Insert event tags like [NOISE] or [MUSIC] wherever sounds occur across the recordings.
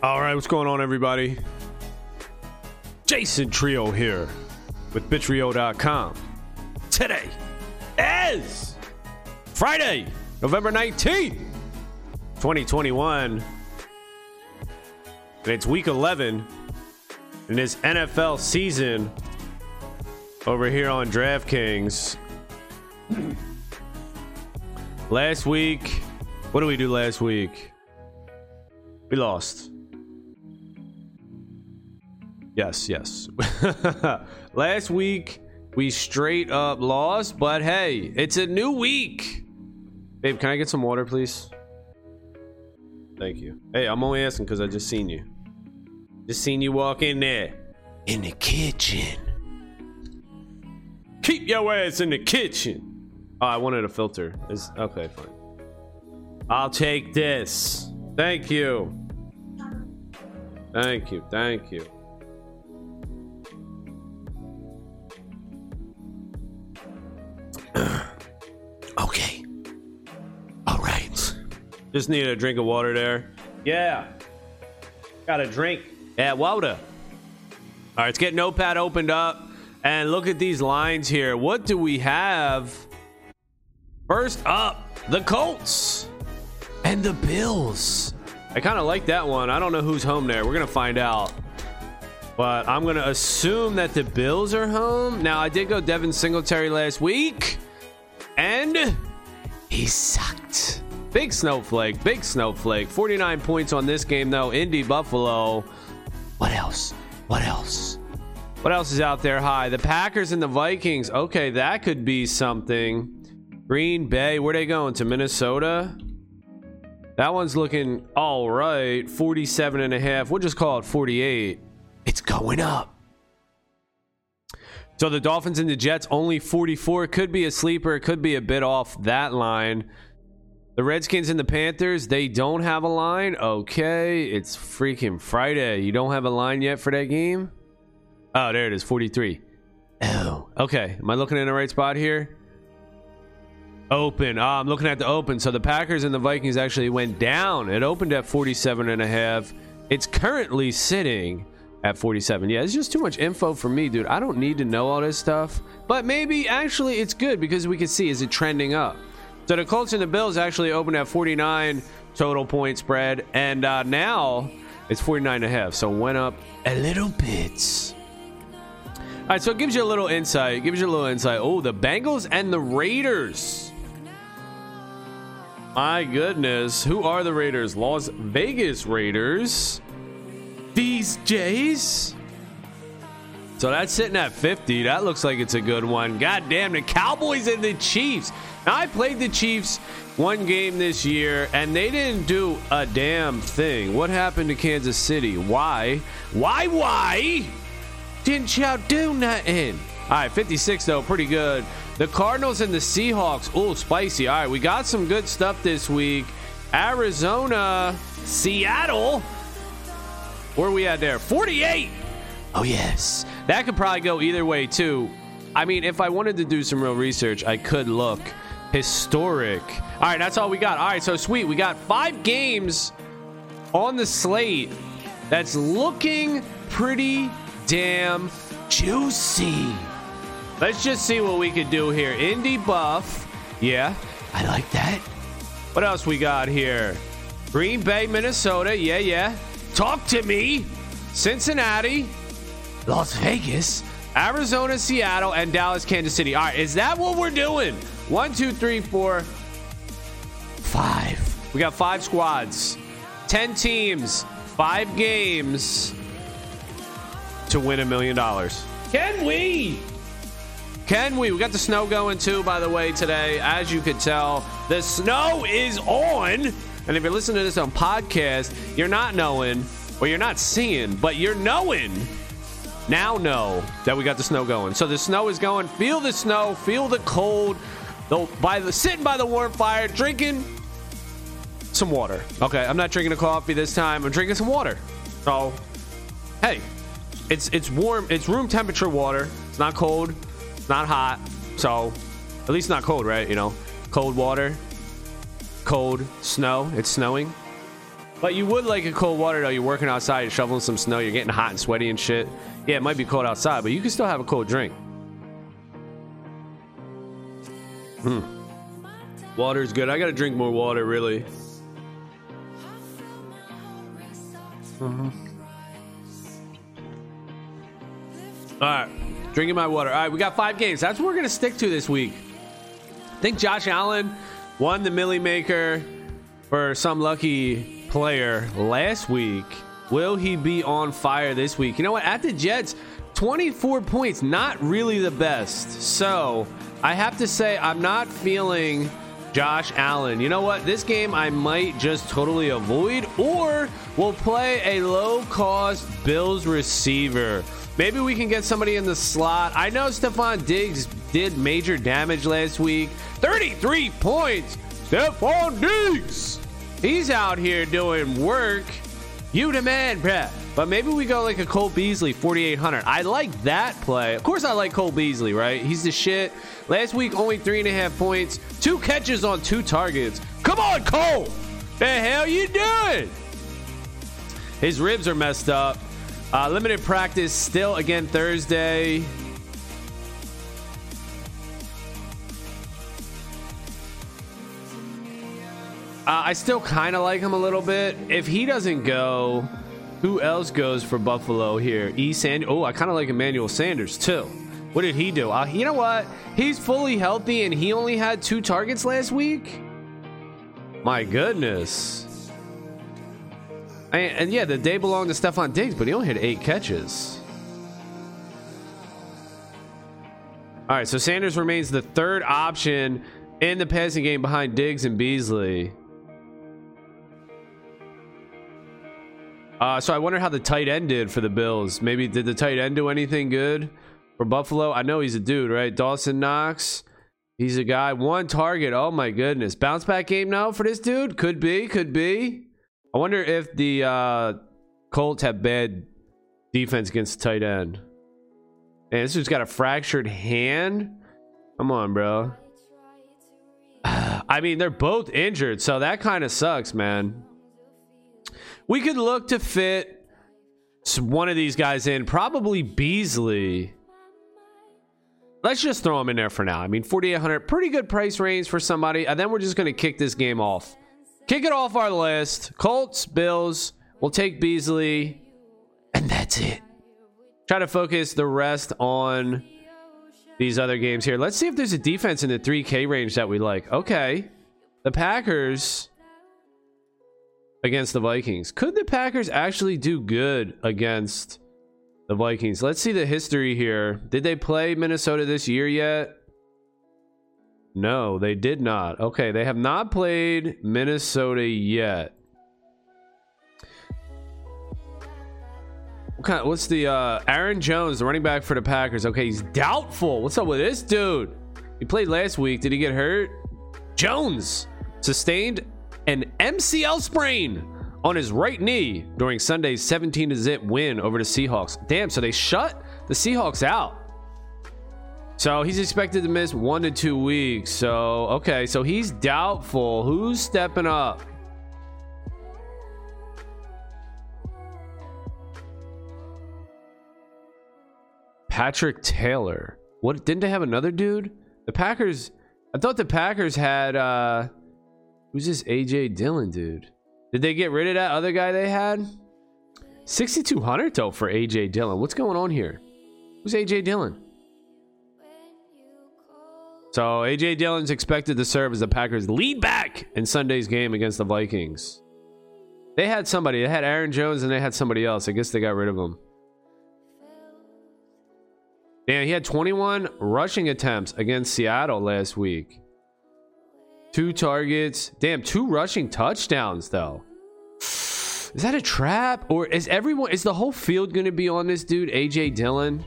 All right, what's going on, everybody? Jason Trio here with Bitrio.com. Today is Friday, November 19th, 2021. And it's week 11 in this NFL season over here on DraftKings. last week, what did we do last week? We lost. Yes, yes. [LAUGHS] Last week we straight up lost, but hey, it's a new week. Babe, can I get some water, please? Thank you. Hey, I'm only asking because I just seen you. Just seen you walk in there. In the kitchen. Keep your ass in the kitchen. Oh, I wanted a filter. Is okay, fine. I'll take this. Thank you. Thank you. Thank you. Just need a drink of water there. Yeah. Got a drink. Yeah, water. All right, let's get Notepad opened up and look at these lines here. What do we have? First up, the Colts and the Bills. I kind of like that one. I don't know who's home there. We're going to find out. But I'm going to assume that the Bills are home. Now, I did go Devin Singletary last week, and he sucked. Big snowflake, big snowflake. 49 points on this game, though. Indy Buffalo. What else? What else? What else is out there high? The Packers and the Vikings. Okay, that could be something. Green Bay, where they going? To Minnesota? That one's looking all right. 47 and a half. We'll just call it 48. It's going up. So the Dolphins and the Jets only 44. Could be a sleeper. Could be a bit off that line. The Redskins and the Panthers, they don't have a line. Okay, it's freaking Friday. You don't have a line yet for that game? Oh, there it is, 43. Oh, okay. Am I looking in the right spot here? Open. Oh, I'm looking at the open. So the Packers and the Vikings actually went down. It opened at 47 and a half. It's currently sitting at 47. Yeah, it's just too much info for me, dude. I don't need to know all this stuff. But maybe actually it's good because we can see is it trending up. So the Colts and the Bills actually opened at 49 total point spread, and uh, now it's 49 and a half. So went up a little bit. All right, so it gives you a little insight. Gives you a little insight. Oh, the Bengals and the Raiders. My goodness, who are the Raiders? Las Vegas Raiders. These Jays. So that's sitting at 50. That looks like it's a good one. God damn, the Cowboys and the Chiefs. Now, I played the Chiefs one game this year, and they didn't do a damn thing. What happened to Kansas City? Why? Why, why? Didn't y'all do nothing? All right, 56, though, pretty good. The Cardinals and the Seahawks. Oh, spicy. All right, we got some good stuff this week. Arizona, Seattle. Where are we at there? 48. Oh, yes. That could probably go either way, too. I mean, if I wanted to do some real research, I could look historic. All right, that's all we got. All right, so sweet. We got five games on the slate that's looking pretty damn juicy. Let's just see what we could do here. Indy buff. Yeah, I like that. What else we got here? Green Bay, Minnesota. Yeah, yeah. Talk to me. Cincinnati, Las Vegas, Arizona, Seattle, and Dallas, Kansas City. All right, is that what we're doing? One, two, three, four, five. We got five squads, 10 teams, five games to win a million dollars. Can we? Can we? We got the snow going too, by the way, today. As you could tell, the snow is on. And if you're listening to this on podcast, you're not knowing, or you're not seeing, but you're knowing. Now know that we got the snow going. So the snow is going. Feel the snow. Feel the cold. Though by the sitting by the warm fire, drinking some water. Okay, I'm not drinking a coffee this time. I'm drinking some water. So, hey, it's it's warm. It's room temperature water. It's not cold It's not hot, so at least not cold, right? You know, cold water, cold snow. It's snowing. But you would like a cold water though. You're working outside, you're shoveling some snow, you're getting hot and sweaty and shit. Yeah, it might be cold outside, but you can still have a cold drink. Hmm. Water is good. I gotta drink more water, really. Mm-hmm. All right, drinking my water. All right, we got five games. That's what we're gonna stick to this week. I think Josh Allen won the Milly Maker for some lucky player last week. Will he be on fire this week? You know what? At the Jets, 24 points, not really the best. So I have to say, I'm not feeling Josh Allen. You know what? This game I might just totally avoid, or we'll play a low cost Bills receiver. Maybe we can get somebody in the slot. I know Stefon Diggs did major damage last week 33 points. Stefon Diggs. He's out here doing work. You demand, bruh. But maybe we go like a Cole Beasley 4,800. I like that play. Of course, I like Cole Beasley, right? He's the shit. Last week, only three and a half points, two catches on two targets. Come on, Cole. The hell you doing? His ribs are messed up. Uh, limited practice still again Thursday. Uh, I still kind of like him a little bit. If he doesn't go, who else goes for Buffalo here? E. Sand. Oh, I kind of like Emmanuel Sanders too. What did he do? Uh, you know what? He's fully healthy and he only had two targets last week. My goodness. And, and yeah, the day belonged to Stefon Diggs, but he only had eight catches. All right, so Sanders remains the third option in the passing game behind Diggs and Beasley. Uh, so I wonder how the tight end did for the Bills. Maybe did the tight end do anything good for Buffalo? I know he's a dude, right? Dawson Knox. He's a guy. One target. Oh my goodness. Bounce back game now for this dude? Could be. Could be. I wonder if the uh, Colts have bad defense against tight end. And this dude's got a fractured hand. Come on, bro. [SIGHS] I mean, they're both injured, so that kind of sucks, man. We could look to fit one of these guys in, probably Beasley. Let's just throw him in there for now. I mean, 4,800, pretty good price range for somebody. And then we're just going to kick this game off. Kick it off our list. Colts, Bills. We'll take Beasley. And that's it. Try to focus the rest on these other games here. Let's see if there's a defense in the 3K range that we like. Okay. The Packers against the Vikings. Could the Packers actually do good against the Vikings? Let's see the history here. Did they play Minnesota this year yet? No, they did not. Okay, they have not played Minnesota yet. What's the uh Aaron Jones, the running back for the Packers? Okay, he's doubtful. What's up with this dude? He played last week. Did he get hurt? Jones sustained an MCL sprain on his right knee during Sunday's 17 zip win over the Seahawks. Damn, so they shut the Seahawks out. So he's expected to miss one to two weeks. So, okay, so he's doubtful. Who's stepping up? Patrick Taylor. What didn't they have another dude? The Packers. I thought the Packers had uh Who's this AJ Dillon dude? Did they get rid of that other guy they had? 6200 though for AJ Dillon. What's going on here? Who's AJ Dillon? So AJ Dillon's expected to serve as the Packers lead back in Sunday's game against the Vikings. They had somebody. They had Aaron Jones and they had somebody else. I guess they got rid of him. Damn, he had 21 rushing attempts against Seattle last week. Two targets. Damn, two rushing touchdowns though. Is that a trap? Or is everyone is the whole field gonna be on this dude, AJ Dillon?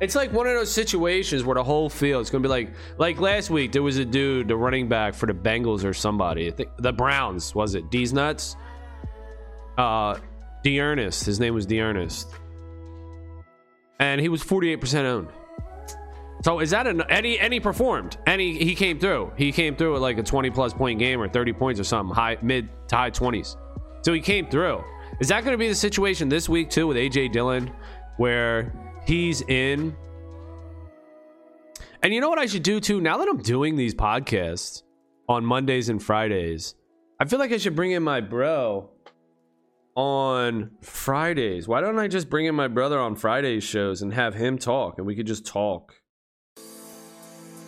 It's like one of those situations where the whole field is gonna be like like last week there was a dude, the running back for the Bengals or somebody. I think the Browns, was it? D's nuts? Uh D'Ernest. His name was D'Ernest. And he was 48% owned. So is that an any any performed? Any he came through. He came through with like a 20 plus point game or 30 points or something, high mid to high 20s. So he came through. Is that going to be the situation this week too with AJ Dillon, where he's in? And you know what I should do too? Now that I'm doing these podcasts on Mondays and Fridays, I feel like I should bring in my bro on Fridays. Why don't I just bring in my brother on Fridays shows and have him talk and we could just talk?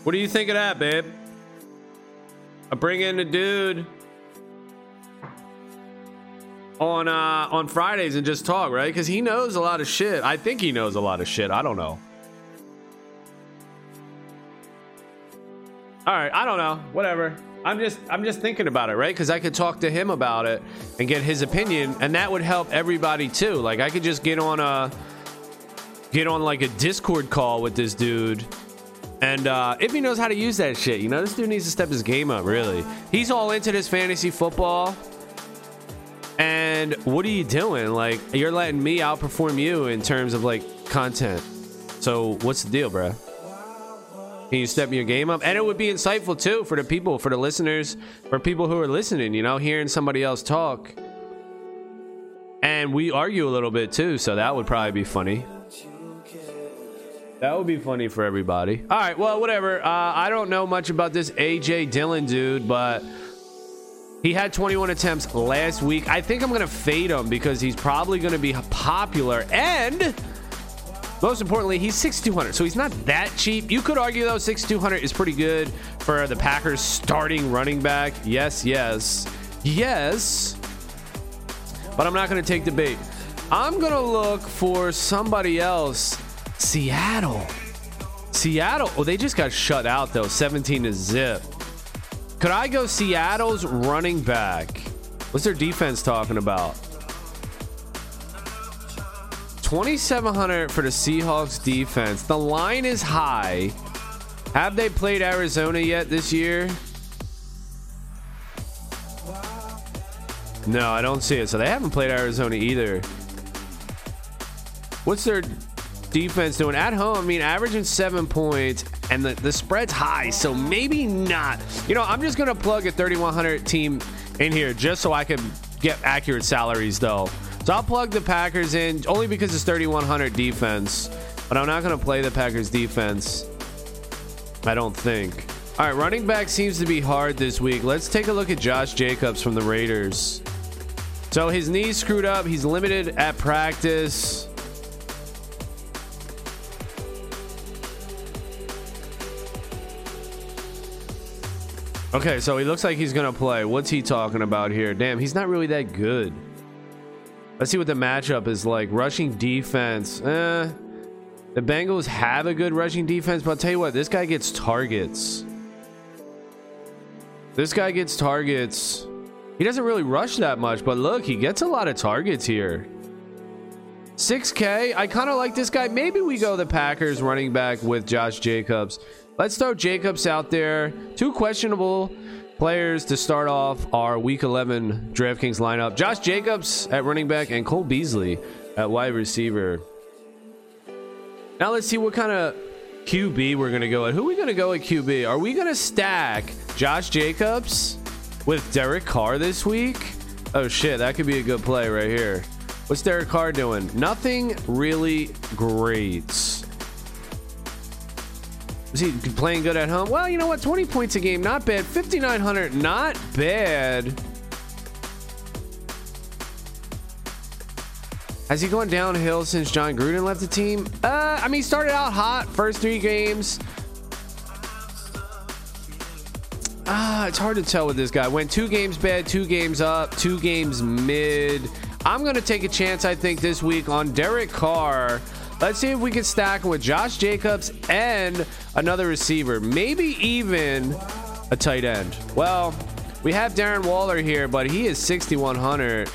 What do you think of that, babe? I bring in a dude on uh on Fridays and just talk, right? Because he knows a lot of shit. I think he knows a lot of shit. I don't know. All right, I don't know. Whatever. I'm just I'm just thinking about it, right? Because I could talk to him about it and get his opinion, and that would help everybody too. Like I could just get on a get on like a Discord call with this dude. And uh, if he knows how to use that shit, you know, this dude needs to step his game up, really. He's all into this fantasy football. And what are you doing? Like, you're letting me outperform you in terms of like content. So, what's the deal, bro? Can you step your game up? And it would be insightful too for the people, for the listeners, for people who are listening, you know, hearing somebody else talk. And we argue a little bit too, so that would probably be funny. That would be funny for everybody. All right, well, whatever. Uh, I don't know much about this AJ Dillon dude, but he had 21 attempts last week. I think I'm going to fade him because he's probably going to be popular. And most importantly, he's 6,200, so he's not that cheap. You could argue, though, 6,200 is pretty good for the Packers starting running back. Yes, yes, yes. But I'm not going to take the bait. I'm going to look for somebody else. Seattle. Seattle. Oh, they just got shut out, though. 17 to zip. Could I go Seattle's running back? What's their defense talking about? 2,700 for the Seahawks defense. The line is high. Have they played Arizona yet this year? No, I don't see it. So they haven't played Arizona either. What's their defense doing at home? I mean, averaging seven points, and the, the spread's high, so maybe not. You know, I'm just going to plug a 3,100 team in here just so I can get accurate salaries, though. So I'll plug the Packers in only because it's 3,100 defense, but I'm not going to play the Packers defense. I don't think. All right, running back seems to be hard this week. Let's take a look at Josh Jacobs from the Raiders. So his knee's screwed up. He's limited at practice. Okay, so he looks like he's gonna play. What's he talking about here? Damn, he's not really that good. Let's see what the matchup is like. Rushing defense. Eh. The Bengals have a good rushing defense, but I'll tell you what, this guy gets targets. This guy gets targets. He doesn't really rush that much, but look, he gets a lot of targets here. 6K. I kind of like this guy. Maybe we go the Packers running back with Josh Jacobs. Let's throw Jacobs out there. Two questionable players to start off our Week 11 DraftKings lineup: Josh Jacobs at running back and Cole Beasley at wide receiver. Now let's see what kind of QB we're gonna go at. Who are we gonna go at QB? Are we gonna stack Josh Jacobs with Derek Carr this week? Oh shit, that could be a good play right here. What's Derek Carr doing? Nothing really great. Is he playing good at home? Well, you know what? 20 points a game, not bad. 5,900, not bad. Has he gone downhill since Jon Gruden left the team? Uh, I mean, started out hot first three games. Ah, it's hard to tell with this guy. Went two games bad, two games up, two games mid. I'm to take a chance, I think, this week on Derek Carr. Let's see if we can stack with Josh Jacobs and another receiver, maybe even a tight end. Well, we have Darren Waller here, but he is 6,100.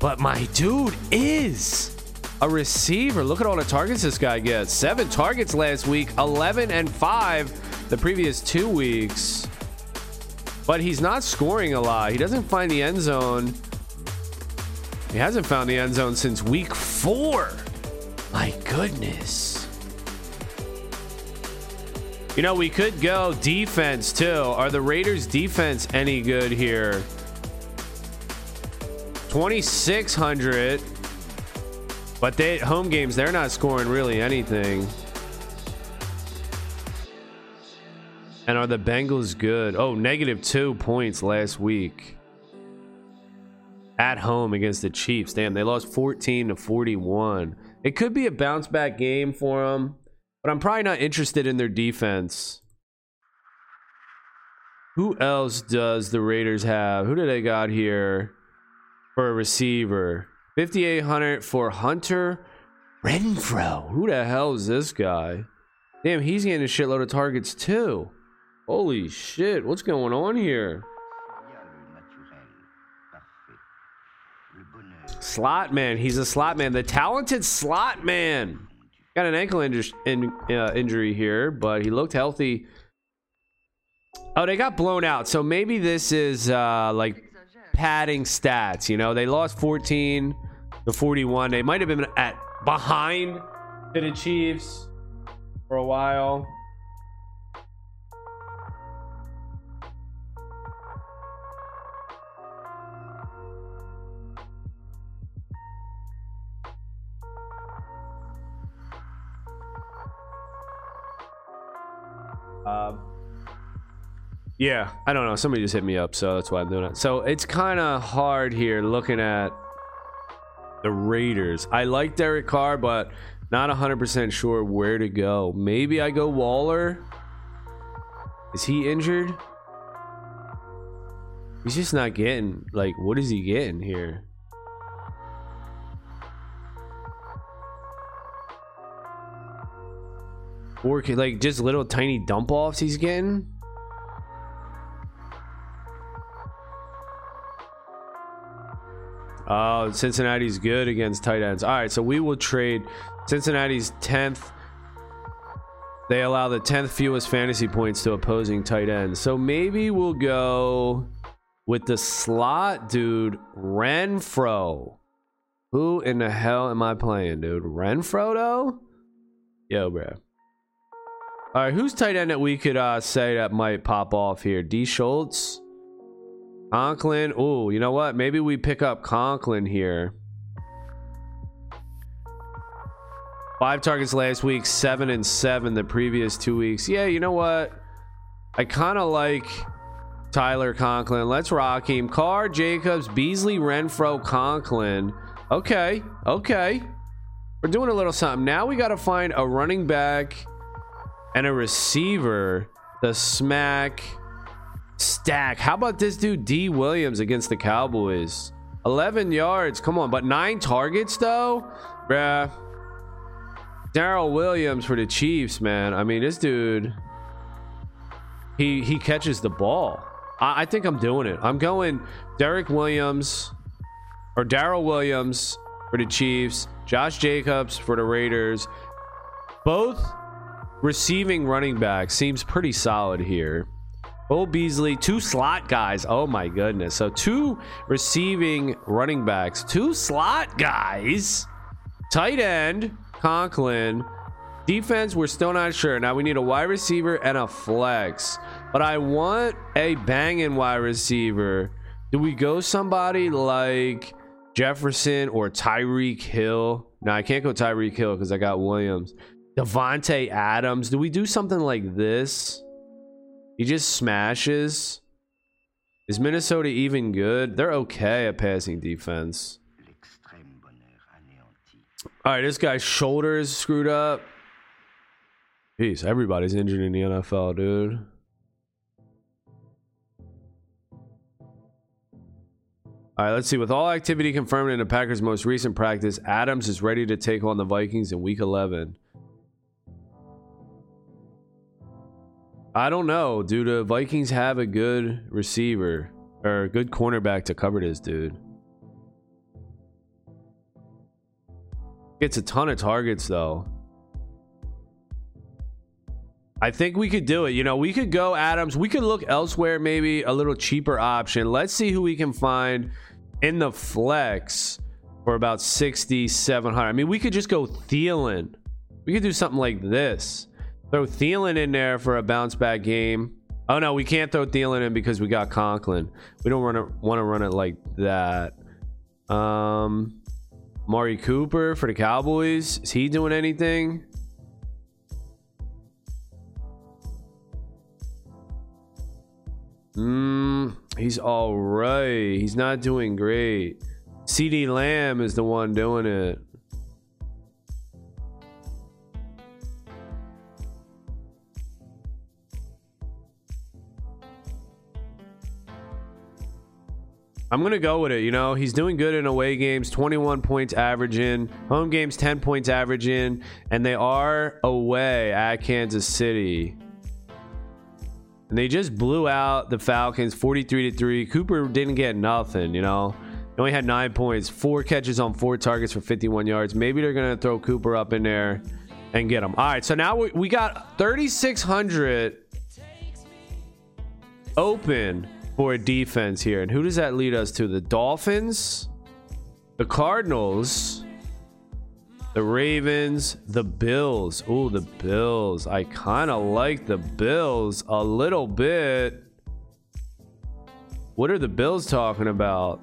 But my dude is a receiver. Look at all the targets this guy gets. Seven targets last week, 11 and five the previous two weeks. But he's not scoring a lot. He doesn't find the end zone. He hasn't found the end zone since week four. My goodness. You know, we could go defense too. Are the Raiders' defense any good here? 2600 but they home games they're not scoring really anything and are the bengals good oh negative two points last week at home against the chiefs damn they lost 14 to 41 it could be a bounce back game for them but i'm probably not interested in their defense who else does the raiders have who do they got here for a receiver. 5,800 for Hunter Renfrow. Who the hell is this guy? Damn, he's getting a shitload of targets too. Holy shit, what's going on here? Slot man, he's a slot man, the talented slot man. Got an ankle inju in, uh, injury here, but he looked healthy. Oh, they got blown out. So maybe this is uh, like padding stats. You know, they lost 14 to 41. They might have been at behind the Chiefs for a while. Yeah, I don't know. Somebody just hit me up, so that's why I'm doing it. So it's kind of hard here looking at the Raiders. I like Derek Carr, but not 100% sure where to go. Maybe I go Waller. Is he injured? He's just not getting, like, what is he getting here? Or like just little tiny dump offs he's getting? Oh, Cincinnati's good against tight ends. All right, so we will trade Cincinnati's 10th. They allow the 10th fewest fantasy points to opposing tight ends. So maybe we'll go with the slot dude, Renfrow. Who in the hell am I playing, dude? Renfrow, though? Yo, bro. All right, who's tight end that we could uh, say that might pop off here? D. Schultz? Conklin. Oh, you know what? Maybe we pick up Conklin here. Five targets last week, seven and seven the previous two weeks. Yeah, you know what? I kind of like Tyler Conklin. Let's rock him. Carr, Jacobs, Beasley, Renfrow, Conklin. Okay, okay. We're doing a little something. Now we got to find a running back and a receiver to smack stack. How about this dude, D. Williams, against the Cowboys? 11 yards. Come on, but nine targets, though? Bruh. Darrel Williams for the Chiefs, man. I mean, this dude, he he catches the ball. I, I think I'm doing it. I'm going Derek Williams or Darrel Williams for the Chiefs, Josh Jacobs for the Raiders. Both receiving running back seems pretty solid here. Bo Beasley, two slot guys. Oh my goodness. So two receiving running backs, two slot guys. Tight end, Conklin. Defense, we're still not sure. Now we need a wide receiver and a flex. But I want a banging wide receiver. Do we go somebody like Jefferson or Tyreek Hill? No, I can't go Tyreek Hill because I got Williams. Davante Adams. Do we do something like this? He just smashes. Is Minnesota even good? They're okay at passing defense. All right, this guy's shoulders screwed up. Jeez, everybody's injured in the NFL, dude. All right, let's see. With all activity confirmed in the Packers' most recent practice, Adams is ready to take on the Vikings in Week 11. I don't know. Do the Vikings have a good receiver or a good cornerback to cover this dude? Gets a ton of targets though. I think we could do it. You know, we could go Adams. We could look elsewhere, maybe a little cheaper option. Let's see who we can find in the flex for about 6,700. I mean, we could just go Thielen. We could do something like this. Throw Thielen in there for a bounce back game. Oh no, we can't throw Thielen in because we got Conklin. We don't want to run it like that. Um, Mari Cooper for the Cowboys. Is he doing anything? Mm, he's all right. He's not doing great. CeeDee Lamb is the one doing it. I'm gonna go with it. You know, he's doing good in away games, 21 points averaging, home games 10 points averaging, and they are away at Kansas City. And they just blew out the Falcons 43 to 3. Cooper didn't get nothing, you know. He only had nine points, four catches on four targets for 51 yards. Maybe they're gonna throw Cooper up in there and get him. All right, so now we, we got 3,600 open for defense here. And who does that lead us to? The Dolphins, the Cardinals, the Ravens, the Bills. Oh, the Bills. I kind of like the Bills a little bit. What are the Bills talking about?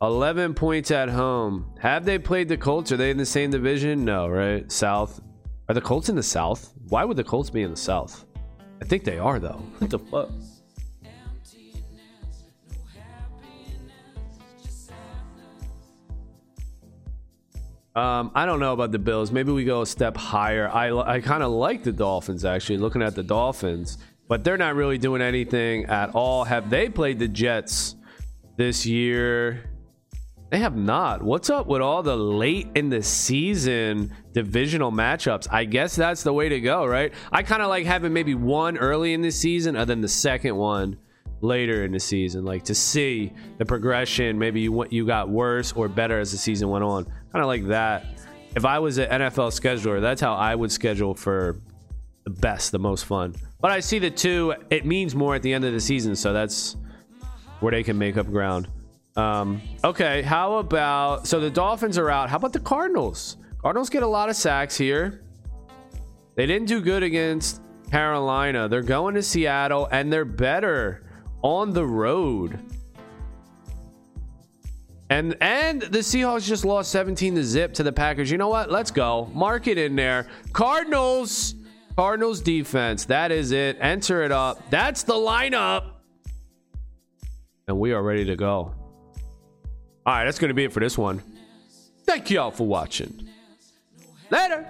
11 points at home. Have they played the Colts? Are they in the same division? No, right? South. Are the Colts in the South? Why would the Colts be in the South? I think they are, though. What the fuck? Um, I don't know about the Bills. Maybe we go a step higher. I, I kind of like the Dolphins actually. Looking at the Dolphins, but they're not really doing anything at all. Have they played the Jets this year? They have not. What's up with all the late in the season divisional matchups? I guess that's the way to go, right? I kind of like having maybe one early in the season and then the second one later in the season, like to see the progression. Maybe you you got worse or better as the season went on. Kind of like that. If I was an NFL scheduler, that's how I would schedule for the best, the most fun. But I see the two. It means more at the end of the season, so that's where they can make up ground. Um, okay, how about so the Dolphins are out. How about the Cardinals? Cardinals get a lot of sacks here. They didn't do good against Carolina. They're going to Seattle and they're better on the road. And and the Seahawks just lost 17 to zip to the Packers. You know what? Let's go. Mark it in there. Cardinals. Cardinals defense. That is it. Enter it up. That's the lineup. And we are ready to go. All right, that's going to be it for this one. Thank you all for watching. Later.